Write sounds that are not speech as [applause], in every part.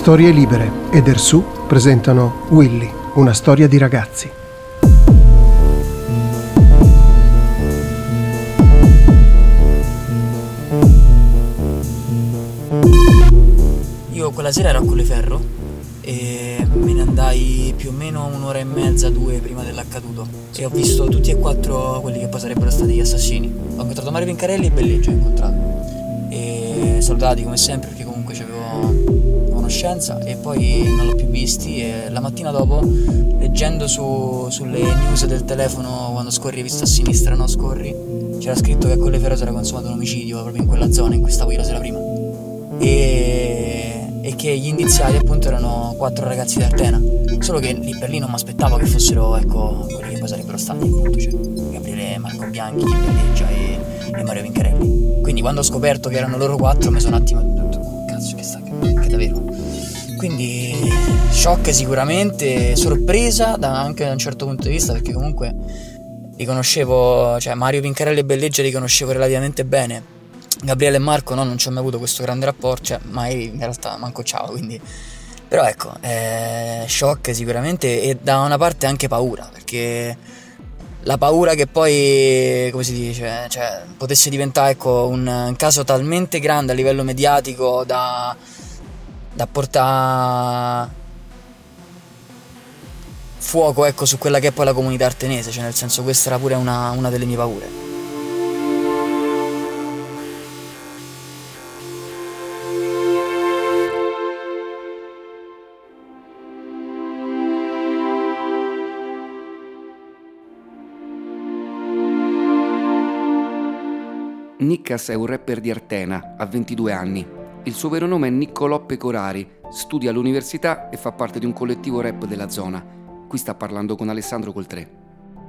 Storie Libere ed Ersu presentano Willy, una storia di ragazzi. Io quella sera ero a Colleferro e me ne andai più o meno un'ora e mezza, due prima dell'accaduto e ho visto tutti e quattro quelli che poi sarebbero stati gli assassini. Ho incontrato Mario Pincarelli e Belleggio ho incontrato e salutati come sempre perché comunque c'avevo conoscenza e poi non l'ho più visti e la mattina dopo leggendo su, sulle news del telefono quando scorri vista a sinistra no scorri c'era scritto che a Colleferro si era consumato un omicidio proprio in quella zona in cui stavo io la sera prima. E, e che gli indiziati appunto erano quattro ragazzi di Artena solo che lì per lì non mi aspettavo che fossero ecco quelli che poi sarebbero stati appunto cioè Gabriele Marco Bianchi, Belleggia e, e Mario Vincarelli. Quindi quando ho scoperto che erano loro quattro mi sono un attimo detto cazzo che sta quindi shock sicuramente, sorpresa da, anche da un certo punto di vista perché comunque li conoscevo, cioè Mario Pincarelli e Belleggia li conoscevo relativamente bene. Gabriele e Marco no, non ci ho mai avuto questo grande rapporto, cioè mai in realtà manco ciao, quindi... Però ecco, eh, shock sicuramente e da una parte anche paura, perché la paura che poi, come si dice, cioè, potesse diventare ecco, un, un caso talmente grande a livello mediatico da da portare fuoco ecco, su quella che è poi la comunità artenese, cioè nel senso questa era pure una, una delle mie paure. Nickas è un rapper di Artena, ha 22 anni. Il suo vero nome è Niccolò Pecorari, studia all'università e fa parte di un collettivo rap della zona. Qui sta parlando con Alessandro Coltré.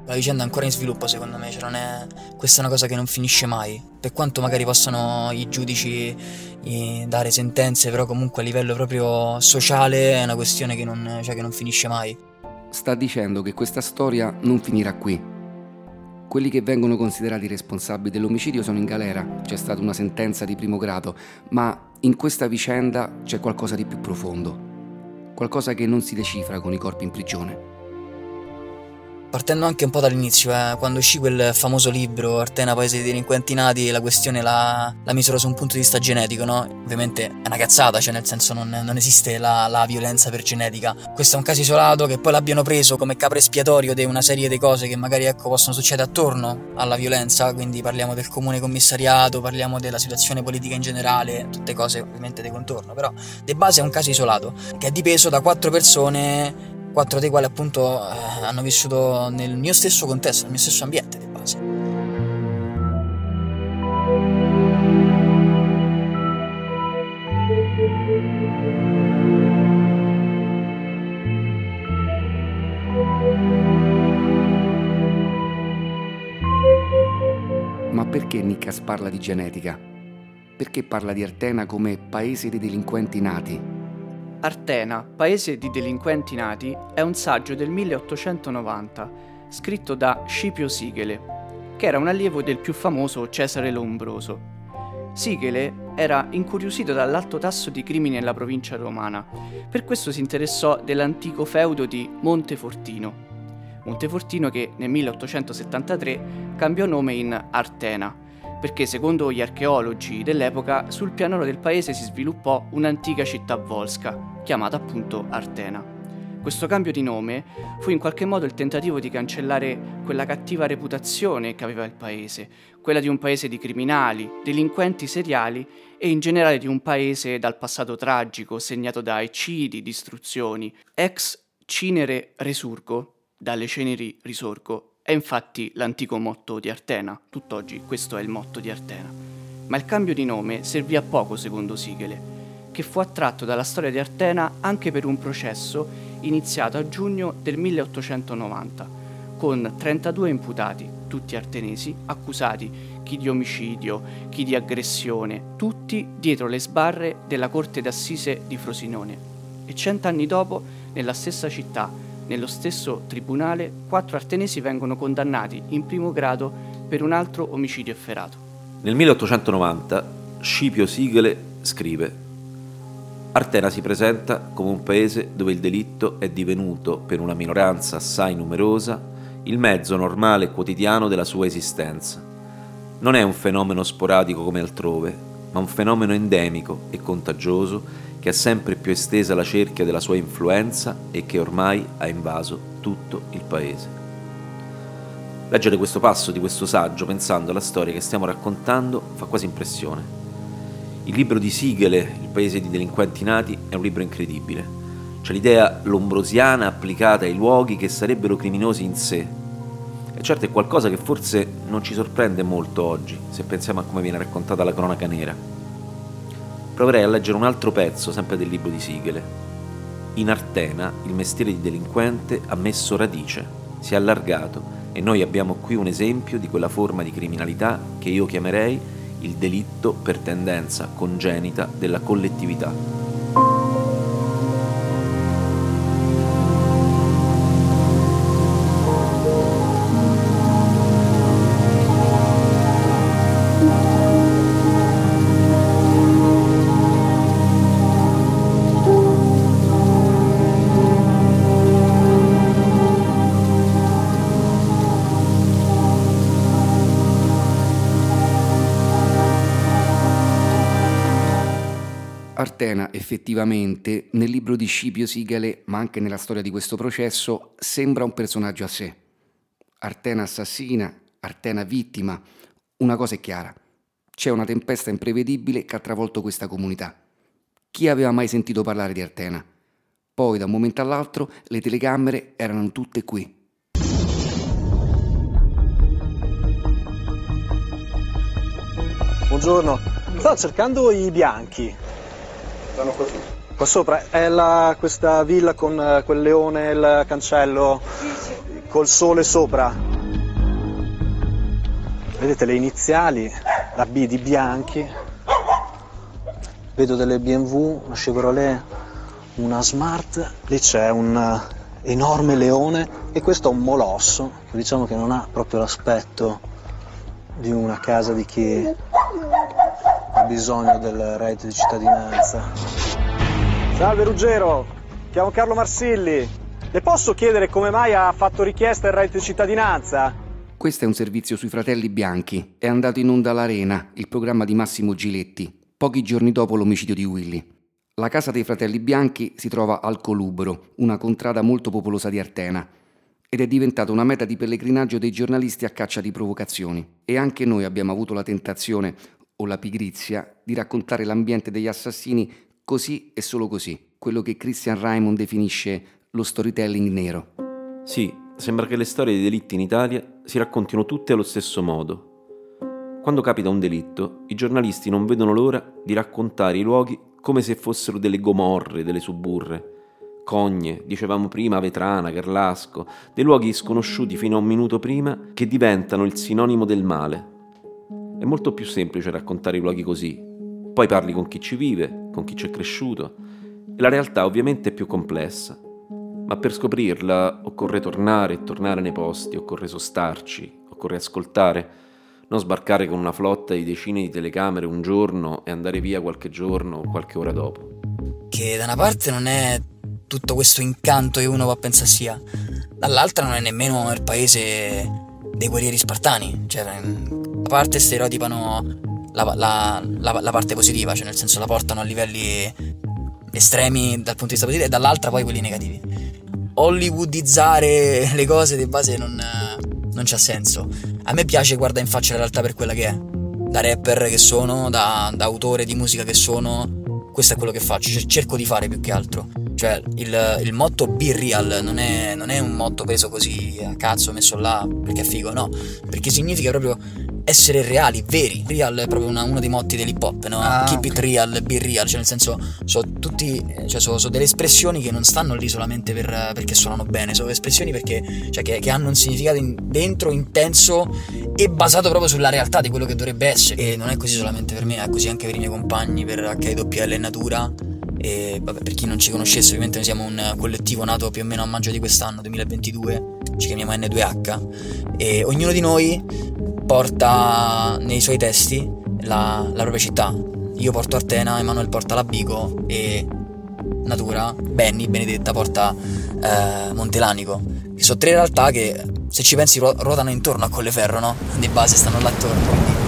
La vicenda è ancora in sviluppo secondo me, cioè non è... questa è una cosa che non finisce mai. Per quanto magari possano i giudici dare sentenze, però comunque a livello proprio sociale è una questione che non, cioè che non finisce mai. Sta dicendo che questa storia non finirà qui. Quelli che vengono considerati responsabili dell'omicidio sono in galera, c'è stata una sentenza di primo grado, ma in questa vicenda c'è qualcosa di più profondo, qualcosa che non si decifra con i corpi in prigione. Partendo anche un po' dall'inizio, eh, quando uscì quel famoso libro Artena Paese dei delinquenti nati, la questione la, la misero su un punto di vista genetico, no? Ovviamente è una cazzata, cioè nel senso non, non esiste la, la, violenza per genetica. Questo è un caso isolato che poi l'abbiano preso come capro espiatorio di una serie di cose che magari ecco, possono succedere attorno alla violenza, quindi parliamo del comune commissariato, parliamo della situazione politica in generale, tutte cose ovviamente di contorno, però di base è un caso isolato, che è dipeso da quattro persone quattro dei quali appunto eh, hanno vissuto nel mio stesso contesto, nel mio stesso ambiente di base. Ma perché Nickas parla di genetica? Perché parla di Artena come paese dei delinquenti nati, Artena, paese di delinquenti nati, è un saggio del 1890, scritto da Scipio Sigele, che era un allievo del più famoso Cesare Lombroso. Sigele era incuriosito dall'alto tasso di crimini nella provincia romana, per questo si interessò dell'antico feudo di Montefortino. Montefortino che nel 1873 cambiò nome in Artena, perché secondo gli archeologi dell'epoca sul pianoro del paese si sviluppò un'antica città volsca, chiamata appunto Artena. Questo cambio di nome fu in qualche modo il tentativo di cancellare quella cattiva reputazione che aveva il paese, quella di un paese di criminali, delinquenti seriali e in generale di un paese dal passato tragico segnato da eccidi, distruzioni. Ex cinere resurgo, dalle ceneri risorgo, è infatti l'antico motto di Artena, tutt'oggi questo è il motto di Artena. Ma il cambio di nome servì a poco secondo Sigele, che fu attratto dalla storia di Artena anche per un processo iniziato a giugno del 1890, con 32 imputati, tutti artenesi, accusati chi di omicidio, chi di aggressione, tutti dietro le sbarre della corte d'assise di Frosinone. E cent'anni dopo, nella stessa città, nello stesso tribunale, quattro artenesi vengono condannati in primo grado per un altro omicidio efferato. Nel 1890 Scipio Sigele scrive Artena si presenta come un paese dove il delitto è divenuto, per una minoranza assai numerosa, il mezzo normale e quotidiano della sua esistenza. Non è un fenomeno sporadico come altrove, ma un fenomeno endemico e contagioso che ha sempre più estesa la cerchia della sua influenza e che ormai ha invaso tutto il paese. Leggere questo passo di questo saggio pensando alla storia che stiamo raccontando fa quasi impressione. Il libro di Sigele, Il paese di delinquenti nati, è un libro incredibile. C'è l'idea lombrosiana applicata ai luoghi che sarebbero criminosi in sé. E certo è qualcosa che forse non ci sorprende molto oggi, se pensiamo a come viene raccontata la cronaca nera. Proverei a leggere un altro pezzo, sempre del libro di Sigele. In Artena il mestiere di delinquente ha messo radice, si è allargato e noi abbiamo qui un esempio di quella forma di criminalità che io chiamerei il delitto per tendenza congenita della collettività. Artena effettivamente nel libro di Scipio Sigale, ma anche nella storia di questo processo, sembra un personaggio a sé. Artena assassina, Artena vittima. Una cosa è chiara, c'è una tempesta imprevedibile che ha travolto questa comunità. Chi aveva mai sentito parlare di Artena? Poi da un momento all'altro le telecamere erano tutte qui. Buongiorno, stavo cercando i bianchi. Qua su. Qua sopra è la, questa villa con eh, quel leone il cancello col sole sopra. Vedete le iniziali, la B di Bianchi. Vedo delle BMW, una Chevrolet, una Smart. Lì c'è un eh, enorme leone e questo è un molosso, che diciamo che non ha proprio l'aspetto di una casa di chi bisogno del reddito di cittadinanza. Salve Ruggero, chiamo Carlo Marsilli. Le posso chiedere come mai ha fatto richiesta il reddito di cittadinanza? Questo è un servizio sui fratelli bianchi. È andato in onda all'Arena, il programma di Massimo Giletti, pochi giorni dopo l'omicidio di Willy. La casa dei fratelli bianchi si trova al Colubro, una contrada molto popolosa di Artena, ed è diventata una meta di pellegrinaggio dei giornalisti a caccia di provocazioni. E anche noi abbiamo avuto la tentazione, o la pigrizia di raccontare l'ambiente degli assassini così e solo così, quello che Christian Raimond definisce lo storytelling nero. Sì, sembra che le storie dei delitti in Italia si raccontino tutte allo stesso modo. Quando capita un delitto, i giornalisti non vedono l'ora di raccontare i luoghi come se fossero delle gomorre, delle suburre. Cogne, dicevamo prima Vetrana, Garlasco, dei luoghi sconosciuti fino a un minuto prima che diventano il sinonimo del male, è molto più semplice raccontare i luoghi così. Poi parli con chi ci vive, con chi ci è cresciuto. E la realtà ovviamente è più complessa. Ma per scoprirla occorre tornare e tornare nei posti, occorre sostarci, occorre ascoltare, non sbarcare con una flotta di decine di telecamere un giorno e andare via qualche giorno o qualche ora dopo. Che da una parte non è tutto questo incanto che uno va a pensare sia, dall'altra non è nemmeno il paese dei guerrieri spartani, cioè parte stereotipano la, la, la, la, parte positiva, cioè nel senso la portano a livelli estremi dal punto di vista positivo e dall'altra poi quelli negativi. hollywoodizzare le cose di base non, non c'ha senso. A me piace guardare in faccia la realtà per quella che è. Da rapper che sono, da, da autore di musica che sono, questo è quello che faccio, cerco di fare più che altro. Cioè, il, il motto be real non è, non è, un motto preso così a cazzo, messo là perché è figo, no. Perché significa proprio essere reali, veri. Real è proprio una, uno dei motti dell'hip hop, no? Ah, Keep okay. it real, be real, cioè nel senso, sono tutti, cioè sono, so delle espressioni che non stanno lì solamente per, perché suonano bene, sono espressioni perché, cioè, che, che hanno un significato in, dentro, intenso e basato proprio sulla realtà di quello che dovrebbe essere. E non è così solamente per me, è così anche per i miei compagni, per HWL Natura. E vabbè, per chi non ci conoscesse, ovviamente noi siamo un collettivo nato più o meno a maggio di quest'anno, 2022, ci chiamiamo N2H e ognuno di noi porta nei suoi testi la, la propria città. Io porto Artena, Emanuele porta Labico e Natura, Benny, Benedetta porta eh, Montelanico. Che sono tre realtà che se ci pensi ruotano intorno a Colleferro, no? Di base stanno là attorno. Quindi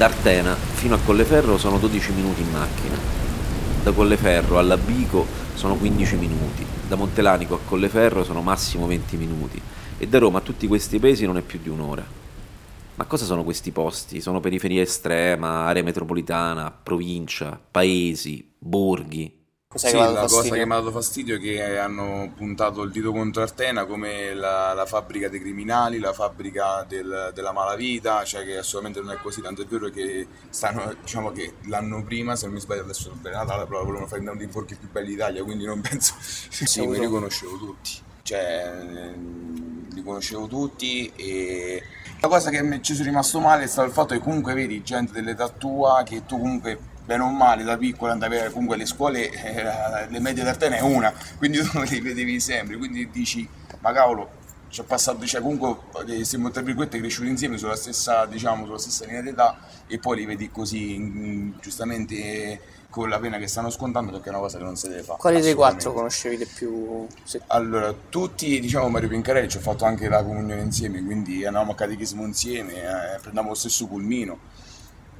Da Artena fino a Colleferro sono 12 minuti in macchina. Da Colleferro alla Bico sono 15 minuti. Da Montelanico a Colleferro sono massimo 20 minuti. E da Roma a tutti questi paesi non è più di un'ora. Ma cosa sono questi posti? Sono periferia estrema, area metropolitana, provincia, paesi, borghi? Cos'è sì, la fastidio? cosa che mi ha dato fastidio è che hanno puntato il dito contro Artena come la, la fabbrica dei criminali, la fabbrica del, della malavita, cioè che assolutamente non è così, tanto è vero che stanno, diciamo che l'anno prima, se non mi sbaglio adesso per Natale, però volevano fare uno dei borghi più belli d'Italia, quindi non [laughs] penso... sì, mi riconoscevo tutti, cioè li conoscevo tutti e... La cosa che ci sono rimasto male è stato il fatto che comunque vedi gente dell'età tua che tu comunque bene o male da piccolo andavi comunque alle scuole, eh, le medie d'Artena è una, [laughs] quindi tu li vedevi sempre, quindi dici, ma cavolo, ci è passato, cioè comunque eh, siamo tra virgolette cresciuti insieme sulla stessa, diciamo, sulla stessa linea d'età e poi li vedi così giustamente con la pena che stanno scontando perché è una cosa che non si deve fare. Quali dei quattro conoscevi di più? Se... Allora, tutti, diciamo Mario Pincarelli ci ha fatto anche la comunione insieme, quindi andavamo a catechismo insieme, eh, prendevamo lo stesso pulmino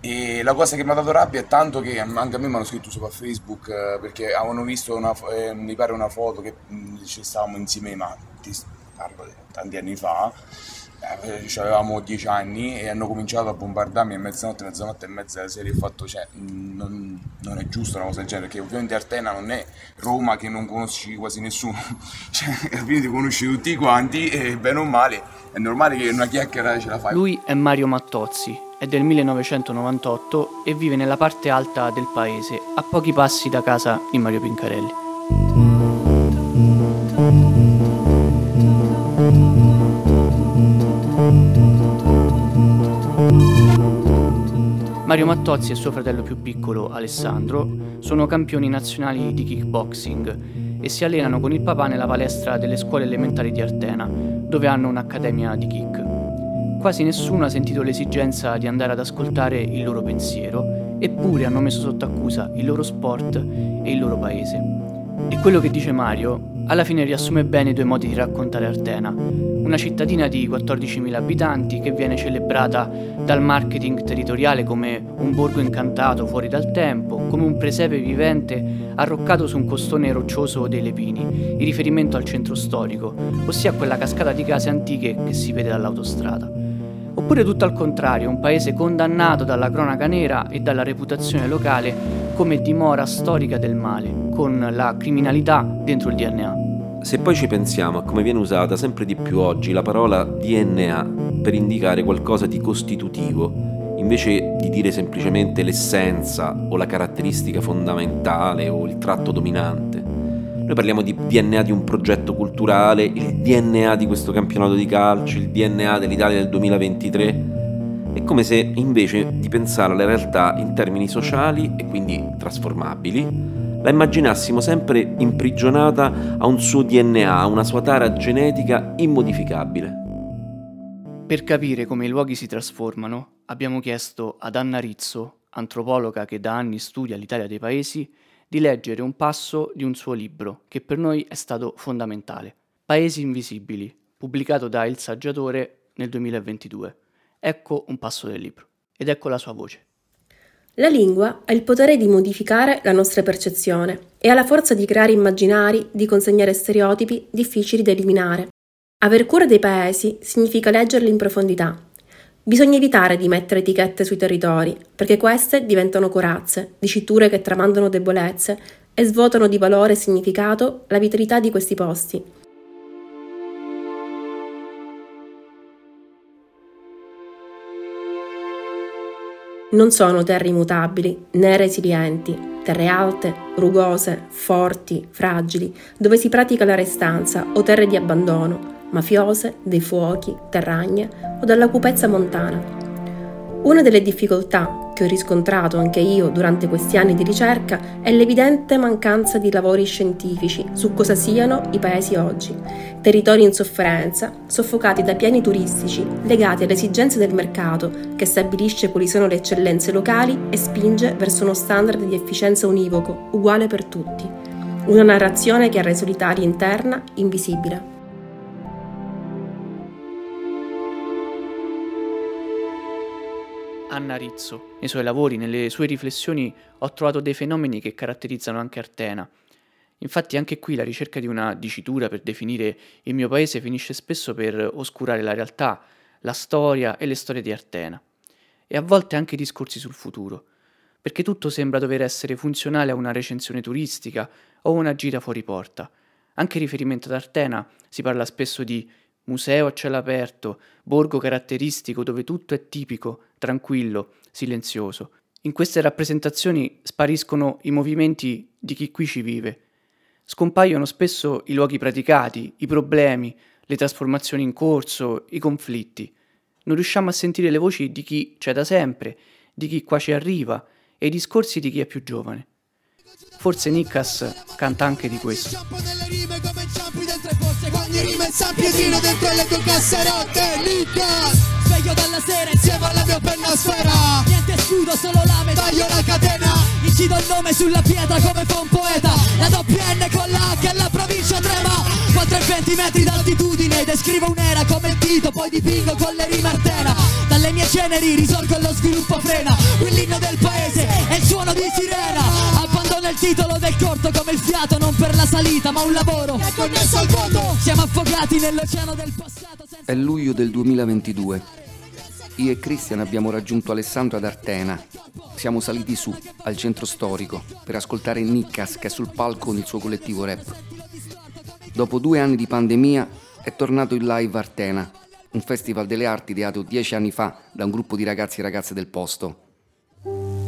e la cosa che mi ha dato rabbia è tanto che anche a me mi hanno scritto su Facebook eh, perché avevano visto, una, eh, mi pare, una foto che mh, ci stavamo insieme, ma ti parlo di tanti anni fa, eh, avevamo dieci anni e hanno cominciato a bombardarmi a mezzanotte, mezzanotte e mezza della serie. Ho fatto, cioè, non, non, è giusto una cosa del genere, perché ovviamente Artena non è Roma che non conosci quasi nessuno, [laughs] cioè, ti conosci tutti quanti e bene o male è normale che una chiacchiera ce la fai. Lui è Mario Mattozzi è del 1998 e vive nella parte alta del paese, a pochi passi da casa di Mario Pincarelli. Mario Mattozzi e suo fratello più piccolo Alessandro sono campioni nazionali di kickboxing e si allenano con il papà nella palestra delle scuole elementari di Artena, dove hanno un'accademia di kick. Quasi nessuno ha sentito l'esigenza di andare ad ascoltare il loro pensiero, eppure hanno messo sotto accusa il loro sport e il loro paese. E quello che dice Mario alla fine riassume bene i due modi di raccontare Artena, una cittadina di 14.000 abitanti che viene celebrata dal marketing territoriale come un borgo incantato fuori dal tempo, come un presepe vivente arroccato su un costone roccioso dei Lepini, in riferimento al centro storico, ossia quella cascata di case antiche che si vede dall'autostrada. Oppure tutto al contrario, un paese condannato dalla cronaca nera e dalla reputazione locale come dimora storica del male, con la criminalità dentro il DNA. Se poi ci pensiamo a come viene usata sempre di più oggi la parola DNA per indicare qualcosa di costitutivo, invece di dire semplicemente l'essenza o la caratteristica fondamentale o il tratto dominante, noi parliamo di DNA di un progetto culturale, il DNA di questo campionato di calcio, il DNA dell'Italia del 2023. È come se invece di pensare alla realtà in termini sociali e quindi trasformabili, la immaginassimo sempre imprigionata a un suo DNA, a una sua tara genetica immodificabile. Per capire come i luoghi si trasformano, abbiamo chiesto ad Anna Rizzo antropologa che da anni studia l'Italia dei paesi, di leggere un passo di un suo libro che per noi è stato fondamentale, Paesi invisibili, pubblicato da Il Saggiatore nel 2022. Ecco un passo del libro ed ecco la sua voce. La lingua ha il potere di modificare la nostra percezione e ha la forza di creare immaginari, di consegnare stereotipi difficili da eliminare. Aver cura dei paesi significa leggerli in profondità. Bisogna evitare di mettere etichette sui territori, perché queste diventano corazze, diciture che tramandano debolezze e svuotano di valore e significato la vitalità di questi posti, Non sono terre immutabili né resilienti, terre alte, rugose, forti, fragili, dove si pratica la restanza o terre di abbandono, mafiose, dei fuochi, terragne o dalla cupezza montana. Una delle difficoltà che ho riscontrato anche io durante questi anni di ricerca è l'evidente mancanza di lavori scientifici su cosa siano i paesi oggi. Territori in sofferenza, soffocati da piani turistici legati alle esigenze del mercato che stabilisce quali sono le eccellenze locali e spinge verso uno standard di efficienza univoco, uguale per tutti. Una narrazione che ha reso l'Italia interna invisibile. Anna Rizzo. Nei suoi lavori, nelle sue riflessioni, ho trovato dei fenomeni che caratterizzano anche Artena. Infatti anche qui la ricerca di una dicitura per definire il mio paese finisce spesso per oscurare la realtà, la storia e le storie di Artena. E a volte anche discorsi sul futuro, perché tutto sembra dover essere funzionale a una recensione turistica o una gira fuori porta. Anche in riferimento ad Artena si parla spesso di museo a cielo aperto, borgo caratteristico dove tutto è tipico, tranquillo, silenzioso. In queste rappresentazioni spariscono i movimenti di chi qui ci vive. Scompaiono spesso i luoghi praticati, i problemi, le trasformazioni in corso, i conflitti. Non riusciamo a sentire le voci di chi c'è da sempre, di chi qua ci arriva e i discorsi di chi è più giovane. Forse Nikas canta anche di questo e San Pietrino dentro le tue casserotte Nicas Sveglio dalla sera insieme alla mia penna sfera Niente scudo, solo lame, taglio la catena. Incido il nome sulla pietra come fa un poeta. La doppia N con la H e la provincia trema. 4 e 20 metri d'altitudine Descrivo un'era come il dito Poi dipingo con le rime artena. Dalle mie ceneri risorgo e lo sviluppo frena. Quell'inno del paese è il suono di sirena il titolo del corto come il fiato Non per la salita ma un lavoro È connesso al voto Siamo affogati nell'oceano del passato È luglio del 2022 io e Christian abbiamo raggiunto Alessandro ad Artena. Siamo saliti su, al centro storico, per ascoltare Nikas che è sul palco con il suo collettivo rap. Dopo due anni di pandemia è tornato il Live Artena, un festival delle arti ideato dieci anni fa da un gruppo di ragazzi e ragazze del posto.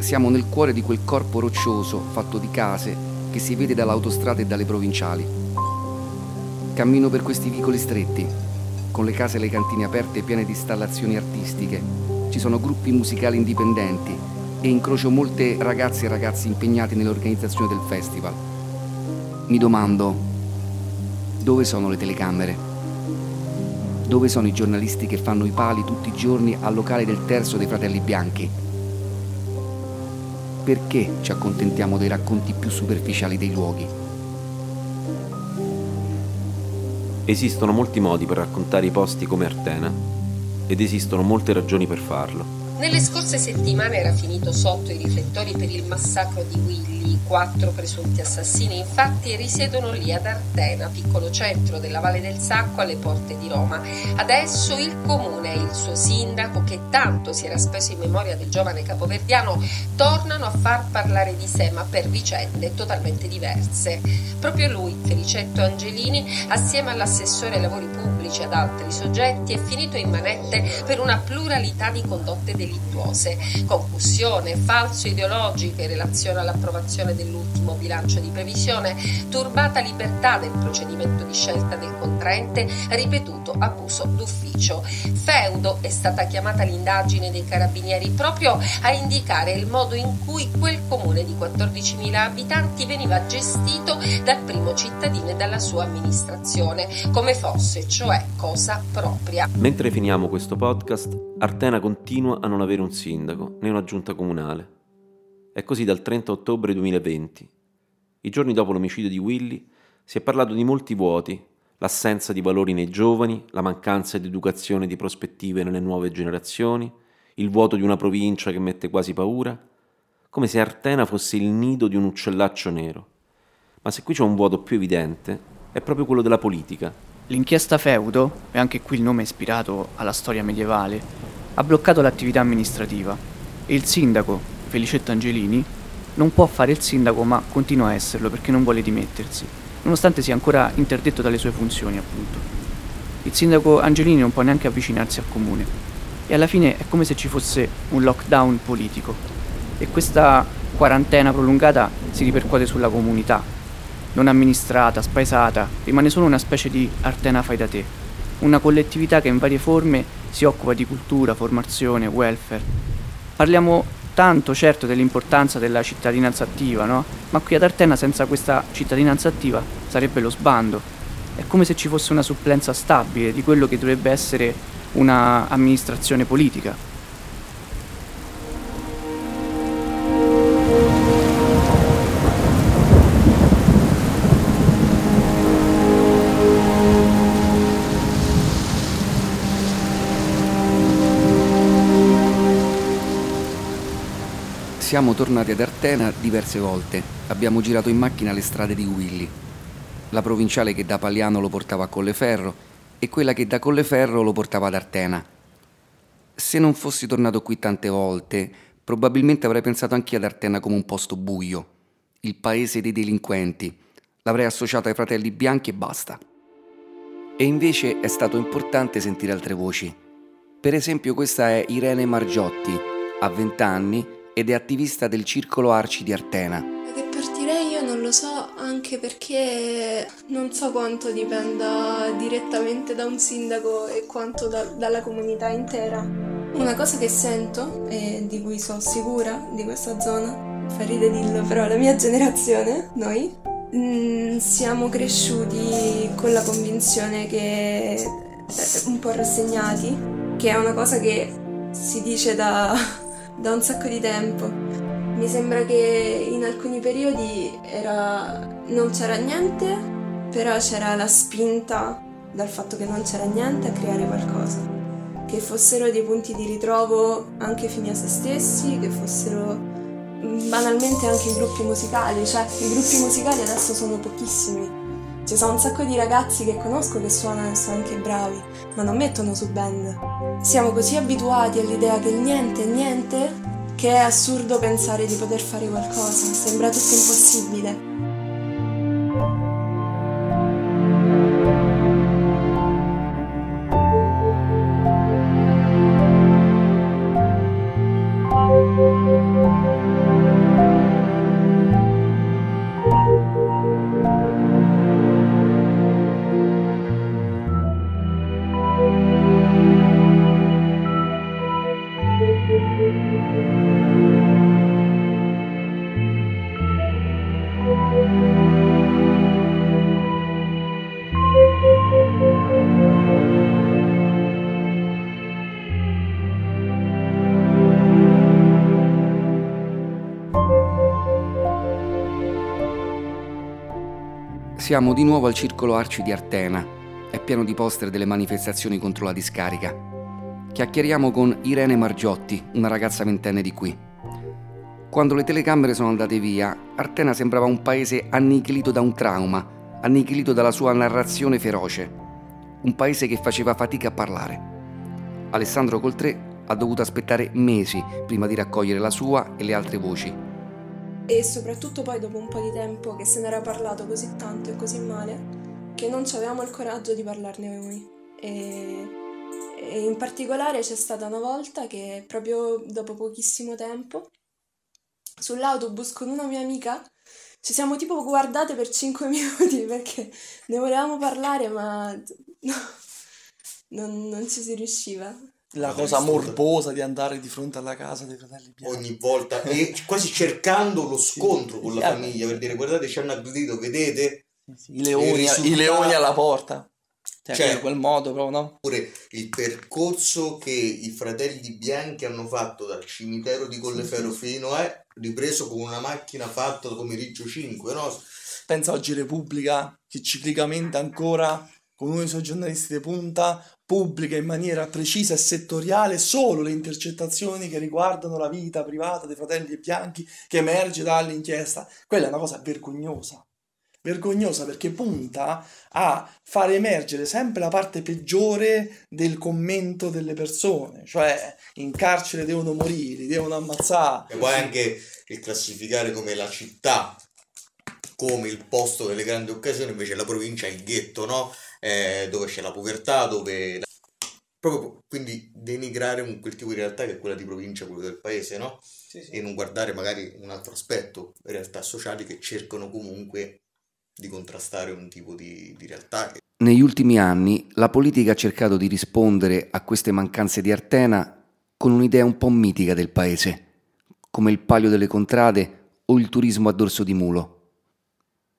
Siamo nel cuore di quel corpo roccioso fatto di case che si vede dall'autostrada e dalle provinciali. Cammino per questi vicoli stretti, con le case e le cantine aperte piene di installazioni artistiche. Ci sono gruppi musicali indipendenti e incrocio molte ragazze e ragazzi impegnati nell'organizzazione del festival. Mi domando, dove sono le telecamere? Dove sono i giornalisti che fanno i pali tutti i giorni al locale del terzo dei fratelli bianchi? Perché ci accontentiamo dei racconti più superficiali dei luoghi? Esistono molti modi per raccontare i posti come Artena ed esistono molte ragioni per farlo. Nelle scorse settimane era finito sotto i riflettori per il massacro di Willy. Quattro presunti assassini infatti risiedono lì ad Artena, piccolo centro della Valle del Sacco alle porte di Roma. Adesso il comune e il suo sindaco, che tanto si era speso in memoria del giovane capoverdiano, tornano a far parlare di sé, ma per vicende totalmente diverse. Proprio lui, Felicetto Angelini, assieme all'assessore ai lavori pubblici e ad altri soggetti, è finito in manette per una pluralità di condotte delittuose, concussione, falso ideologico in relazione all'approvazione dell'ultimo bilancio di previsione, turbata libertà del procedimento di scelta del contraente, ripetuto abuso d'ufficio. Feudo è stata chiamata l'indagine dei carabinieri proprio a indicare il modo in cui quel comune di 14.000 abitanti veniva gestito dal primo cittadino e dalla sua amministrazione, come fosse cioè cosa propria. Mentre finiamo questo podcast, Artena continua a non avere un sindaco né una giunta comunale. È così dal 30 ottobre 2020. I giorni dopo l'omicidio di Willy si è parlato di molti vuoti, l'assenza di valori nei giovani, la mancanza di educazione e di prospettive nelle nuove generazioni, il vuoto di una provincia che mette quasi paura, come se Artena fosse il nido di un uccellaccio nero. Ma se qui c'è un vuoto più evidente, è proprio quello della politica. L'inchiesta Feudo, e anche qui il nome ispirato alla storia medievale, ha bloccato l'attività amministrativa. E il sindaco, Felicetto Angelini, non può fare il sindaco ma continua a esserlo perché non vuole dimettersi, nonostante sia ancora interdetto dalle sue funzioni appunto. Il sindaco Angelini non può neanche avvicinarsi al comune. E alla fine è come se ci fosse un lockdown politico. E questa quarantena prolungata si ripercuote sulla comunità, non amministrata, spaesata, rimane solo una specie di Artena fai da te, una collettività che in varie forme si occupa di cultura, formazione, welfare. Parliamo tanto certo dell'importanza della cittadinanza attiva, no? Ma qui ad Artena senza questa cittadinanza attiva sarebbe lo sbando. È come se ci fosse una supplenza stabile di quello che dovrebbe essere una amministrazione politica. Siamo tornati ad Artena diverse volte. Abbiamo girato in macchina le strade di Willy. La provinciale che da Paliano lo portava a Colleferro e quella che da Colleferro lo portava ad Artena. Se non fossi tornato qui tante volte, probabilmente avrei pensato anch'io ad Artena come un posto buio, il paese dei delinquenti. L'avrei associato ai fratelli bianchi e basta. E invece è stato importante sentire altre voci. Per esempio questa è Irene Margiotti, ha 20 anni ed è attivista del Circolo Arci di Artena. Che partirei io non lo so, anche perché non so quanto dipenda direttamente da un sindaco e quanto da, dalla comunità intera. Una cosa che sento e di cui sono sicura di questa zona, fa ride dirlo però la mia generazione, noi, mm, siamo cresciuti con la convinzione che eh, un po' rassegnati, che è una cosa che si dice da da un sacco di tempo. Mi sembra che in alcuni periodi era... non c'era niente, però c'era la spinta dal fatto che non c'era niente a creare qualcosa. Che fossero dei punti di ritrovo anche fini a se stessi, che fossero banalmente anche i gruppi musicali, cioè i gruppi musicali adesso sono pochissimi. Ci sono un sacco di ragazzi che conosco che suonano e sono anche bravi, ma non mettono su band. Siamo così abituati all'idea che niente è niente che è assurdo pensare di poter fare qualcosa, sembra tutto impossibile. Siamo di nuovo al circolo Arci di Artena. È pieno di poster delle manifestazioni contro la discarica. Chiacchieriamo con Irene Margiotti, una ragazza ventenne di qui. Quando le telecamere sono andate via, Artena sembrava un paese annichilito da un trauma, annichilito dalla sua narrazione feroce. Un paese che faceva fatica a parlare. Alessandro Coltré ha dovuto aspettare mesi prima di raccogliere la sua e le altre voci e soprattutto poi dopo un po' di tempo che se n'era parlato così tanto e così male che non avevamo il coraggio di parlarne noi. E, e in particolare c'è stata una volta che proprio dopo pochissimo tempo sull'autobus con una mia amica ci siamo tipo guardate per 5 [laughs] minuti perché ne volevamo parlare ma [laughs] no, non, non ci si riusciva la cosa morbosa di andare di fronte alla casa dei fratelli bianchi ogni volta e quasi cercando lo scontro con la famiglia per dire guardate ci hanno aggredito vedete sì, sì. I, leoni, i leoni alla porta Cioè, Cioè- quel- quel modo proprio, no? Pure il percorso che i fratelli bianchi hanno fatto dal cimitero di Colleferro fino a ripreso con una macchina fatta come Riggio 5, no? Pensa oggi Repubblica, che ciclicamente ancora, con uno dei suoi giornalisti di punta, pubblica in maniera precisa e settoriale solo le intercettazioni che riguardano la vita privata dei fratelli bianchi che emerge dall'inchiesta. Quella è una cosa vergognosa. Vergognosa perché punta a far emergere sempre la parte peggiore del commento delle persone, cioè in carcere devono morire, devono ammazzare. E poi anche il classificare come la città, come il posto delle grandi occasioni, invece la provincia è il ghetto, no? Eh, dove c'è la povertà, dove... Proprio quindi denigrare un, quel tipo di realtà che è quella di provincia, quello del paese, no? E non guardare magari un altro aspetto, realtà sociali che cercano comunque di contrastare un tipo di, di realtà che Negli ultimi anni la politica ha cercato di rispondere a queste mancanze di Artena con un'idea un po' mitica del paese, come il palio delle contrade o il turismo a dorso di mulo.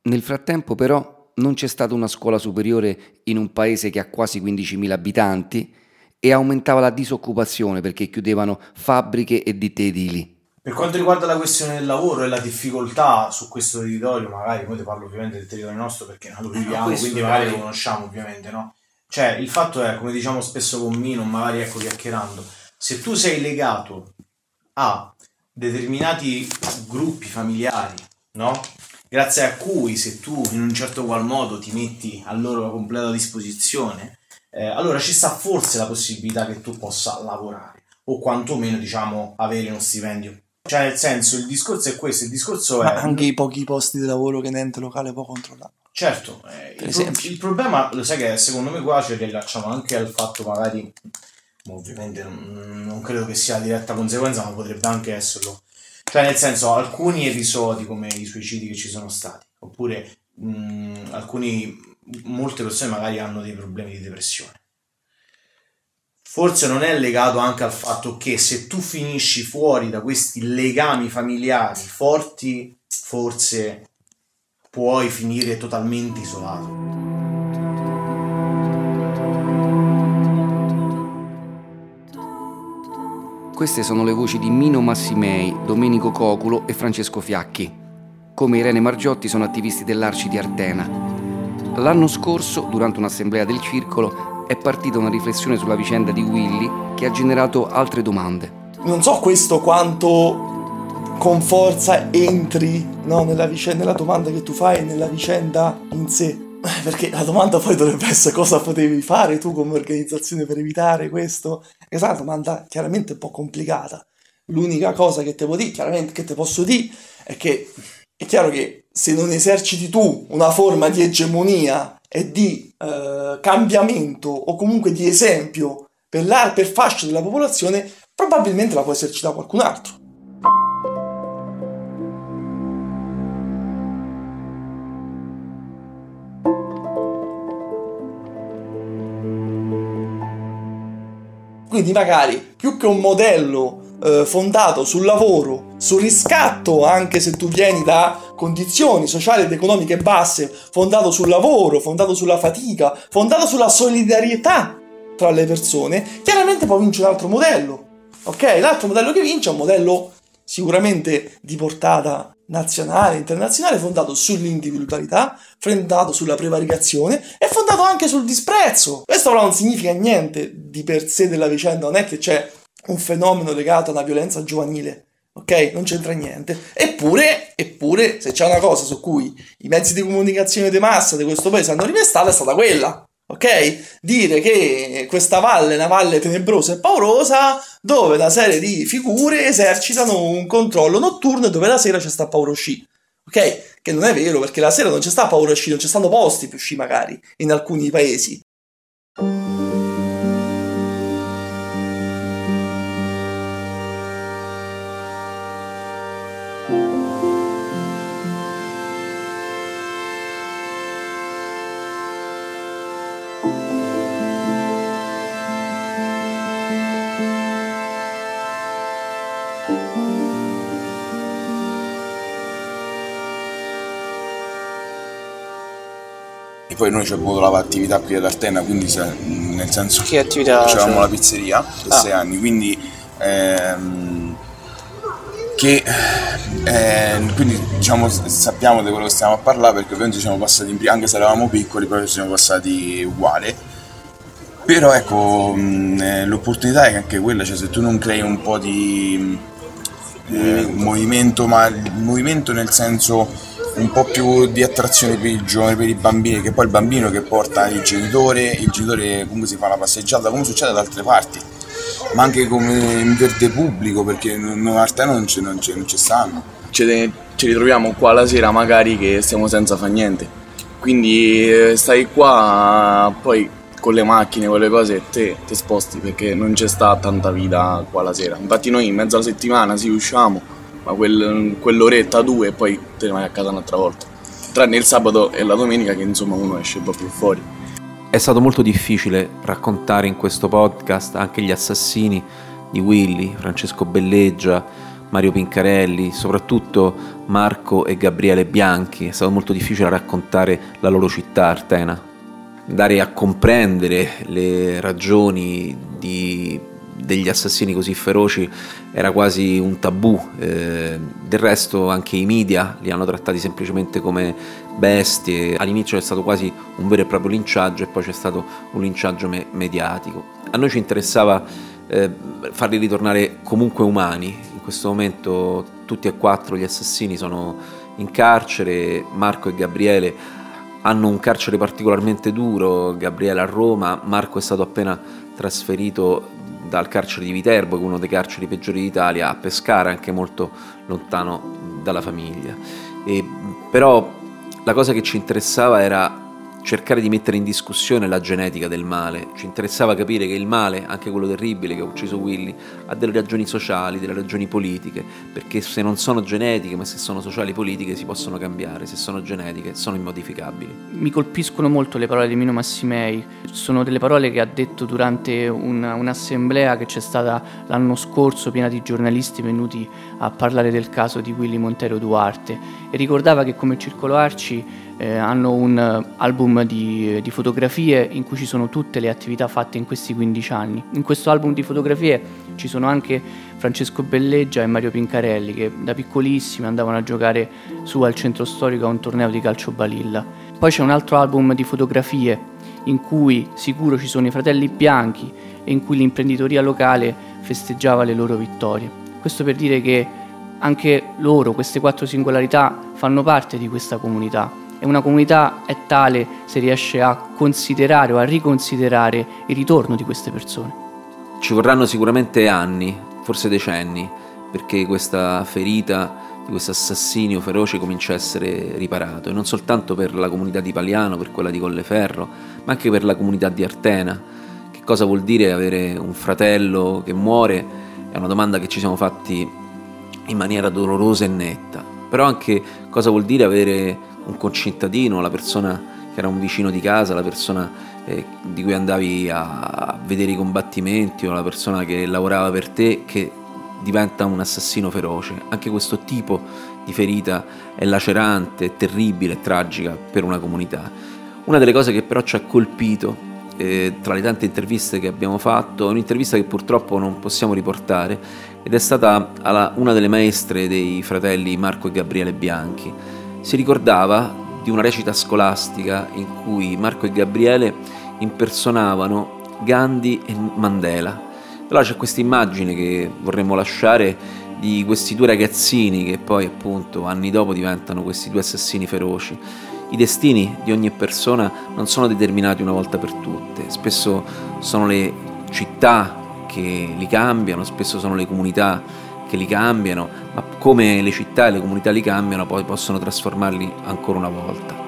Nel frattempo però non c'è stata una scuola superiore in un paese che ha quasi 15.000 abitanti e aumentava la disoccupazione perché chiudevano fabbriche e ditte edili. Per quanto riguarda la questione del lavoro e la difficoltà su questo territorio, magari poi ti parlo ovviamente del territorio nostro perché non lo viviamo, questo quindi magari lo conosciamo ovviamente, no? Cioè, il fatto è, come diciamo spesso con Mino, magari ecco chiacchierando, se tu sei legato a determinati gruppi familiari, no? Grazie a cui se tu in un certo qual modo ti metti a loro completa disposizione, eh, allora ci sta forse la possibilità che tu possa lavorare o quantomeno diciamo avere uno stipendio. Cioè nel senso il discorso è questo, il discorso è... Ma anche i pochi posti di lavoro che un ente locale può controllare. Certo, eh, il, pro- il problema, lo sai che secondo me qua ci riallacciamo anche al fatto magari, ma ovviamente non, non credo che sia diretta conseguenza, ma potrebbe anche esserlo. Cioè nel senso, alcuni episodi come i suicidi che ci sono stati, oppure mh, alcuni, molte persone magari hanno dei problemi di depressione. Forse non è legato anche al fatto che se tu finisci fuori da questi legami familiari forti, forse puoi finire totalmente isolato. Queste sono le voci di Mino Massimei, Domenico Coculo e Francesco Fiacchi. Come Irene Margiotti sono attivisti dell'Arci di Artena. L'anno scorso, durante un'assemblea del circolo, è partita una riflessione sulla vicenda di Willy che ha generato altre domande. Non so questo quanto con forza entri no, nella, vicenda, nella domanda che tu fai, nella vicenda in sé. Perché la domanda poi dovrebbe essere cosa potevi fare tu come organizzazione per evitare questo. È una domanda chiaramente un po' complicata. L'unica cosa che te dire, chiaramente che te posso dire, è che è chiaro che se non eserciti tu una forma di egemonia e di eh, cambiamento o comunque di esempio per, la, per fascia della popolazione, probabilmente la può esercitare qualcun altro. Quindi magari più che un modello eh, fondato sul lavoro, sul riscatto, anche se tu vieni da condizioni sociali ed economiche basse, fondato sul lavoro, fondato sulla fatica, fondato sulla solidarietà tra le persone, chiaramente può vincere un altro modello. Ok? L'altro modello che vince è un modello sicuramente di portata nazionale, internazionale, fondato sull'individualità, fondato sulla prevaricazione e fondato anche sul disprezzo. Questo però non significa niente di per sé della vicenda, non è che c'è un fenomeno legato a una violenza giovanile, ok? Non c'entra niente. Eppure, eppure, se c'è una cosa su cui i mezzi di comunicazione di massa di questo paese hanno rivestato è stata quella. Ok? Dire che questa valle è una valle tenebrosa e paurosa dove una serie di figure esercitano un controllo notturno e dove la sera c'è sta paura uscì. Ok? Che non è vero perché la sera non c'è sta paura uscì, non ci stanno posti per uscì magari in alcuni paesi. Poi noi ci abbiamo avuto l'attività qui ad Artena, quindi nel senso Che attività facevamo la pizzeria per Ah. sei anni, quindi ehm, che eh, quindi diciamo sappiamo di quello che stiamo a parlare perché ovviamente ci siamo passati in pri- anche se eravamo piccoli però ci siamo passati uguali però ecco mh, eh, l'opportunità è anche quella cioè se tu non crei un po' di eh, movimento ma il movimento nel senso un po' più di attrazione per i giovani, per i bambini, che poi il bambino che porta il genitore, il genitore comunque si fa una passeggiata, come succede da altre parti, ma anche come in verde pubblico, perché a Arteno non ci non non ci stanno. ce, ci ritroviamo qua la sera magari che stiamo senza fa niente. Quindi eh, stai qua, poi con le macchine, con le cose, te ti sposti perché non c'è sta tanta vita qua la sera. Infatti noi in mezzo alla settimana sì usciamo, ma quel- quell'oretta, due e poi te ne vai a casa un'altra volta. Tranne il sabato e la domenica che insomma uno esce un po' più fuori. È stato molto difficile raccontare in questo podcast anche gli assassini di Willy, Francesco Belleggia, Mario Pincarelli, soprattutto Marco e Gabriele Bianchi. È stato molto difficile raccontare la loro città, Artena. Dare a comprendere le ragioni di- degli assassini così feroci era quasi un tabù. eh, del resto anche i media li hanno trattati semplicemente come bestie. All'inizio è stato quasi un vero e proprio linciaggio e poi c'è stato un linciaggio me- mediatico. A noi ci interessava eh, farli ritornare comunque umani. In questo momento tutti e quattro gli assassini sono in carcere, Marco e Gabriele hanno un carcere particolarmente duro, Gabriele a Roma, Marco è stato appena trasferito dal carcere di Viterbo, che è uno dei carceri peggiori d'Italia, a Pescara, anche molto lontano dalla famiglia. E, però la cosa che ci interessava era cercare di mettere in discussione la genetica del male, ci interessava capire che il male, anche quello terribile che ha ucciso Willy, ha delle ragioni sociali, delle ragioni politiche, perché se non sono genetiche, ma se sono sociali e politiche si possono cambiare, se sono genetiche sono immodificabili. Mi colpiscono molto le parole di Mino Massimei, sono delle parole che ha detto durante una- un'assemblea che c'è stata l'anno scorso piena di giornalisti venuti a parlare del caso di Willy Montero Duarte. E ricordava che come Circolo Arci eh, hanno un eh, album di, di fotografie in cui ci sono tutte le attività fatte in questi 15 anni. In questo album di fotografie ci sono anche Francesco Belleggia e Mario Pincarelli che da piccolissimi andavano a giocare su al centro storico a un torneo di calcio balilla. Poi c'è un altro album di fotografie in cui sicuro ci sono i fratelli bianchi e in cui l'imprenditoria locale festeggiava le loro vittorie. Questo per dire che anche loro, queste quattro singolarità, fanno parte di questa comunità e una comunità è tale se riesce a considerare o a riconsiderare il ritorno di queste persone. Ci vorranno sicuramente anni, forse decenni, perché questa ferita di questo assassinio feroce comincia a essere riparato, e non soltanto per la comunità di Paliano, per quella di Colleferro, ma anche per la comunità di Artena. Che cosa vuol dire avere un fratello che muore? È una domanda che ci siamo fatti in maniera dolorosa e netta. Però anche cosa vuol dire avere un concittadino, la persona che era un vicino di casa, la persona eh, di cui andavi a vedere i combattimenti o la persona che lavorava per te che diventa un assassino feroce. Anche questo tipo di ferita è lacerante, terribile, tragica per una comunità. Una delle cose che però ci ha colpito eh, tra le tante interviste che abbiamo fatto, è un'intervista che purtroppo non possiamo riportare ed è stata alla, una delle maestre dei fratelli Marco e Gabriele Bianchi. Si ricordava di una recita scolastica in cui Marco e Gabriele impersonavano Gandhi e Mandela. Allora c'è questa immagine che vorremmo lasciare di questi due ragazzini che poi appunto anni dopo diventano questi due assassini feroci. I destini di ogni persona non sono determinati una volta per tutte, spesso sono le città che li cambiano, spesso sono le comunità che li cambiano, ma come le città e le comunità li cambiano poi possono trasformarli ancora una volta.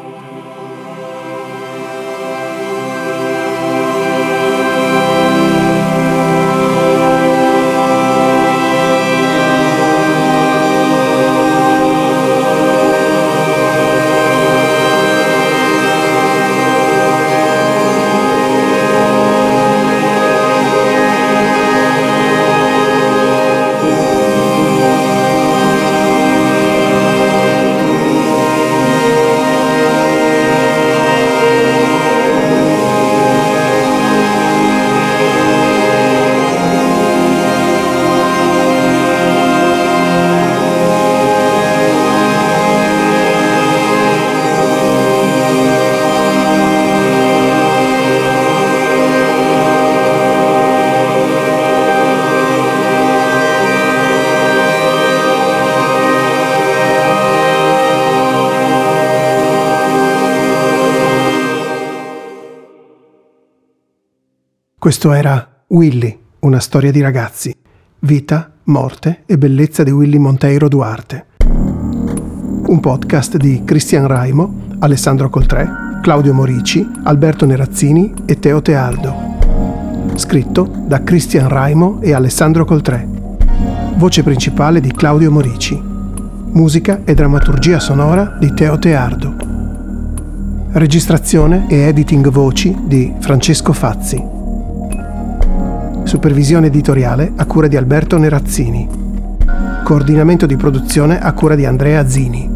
Questo era Willy, una storia di ragazzi. Vita, morte e bellezza di Willy Monteiro Duarte. Un podcast di Cristian Raimo, Alessandro Coltré, Claudio Morici, Alberto Nerazzini e Teo Tealdo. Scritto da Cristian Raimo e Alessandro Coltré. Voce principale di Claudio Morici. Musica e drammaturgia sonora di Teo Teardo. Registrazione e editing voci di Francesco Fazzi. Supervisione editoriale a cura di Alberto Nerazzini. Coordinamento di produzione a cura di Andrea Zini.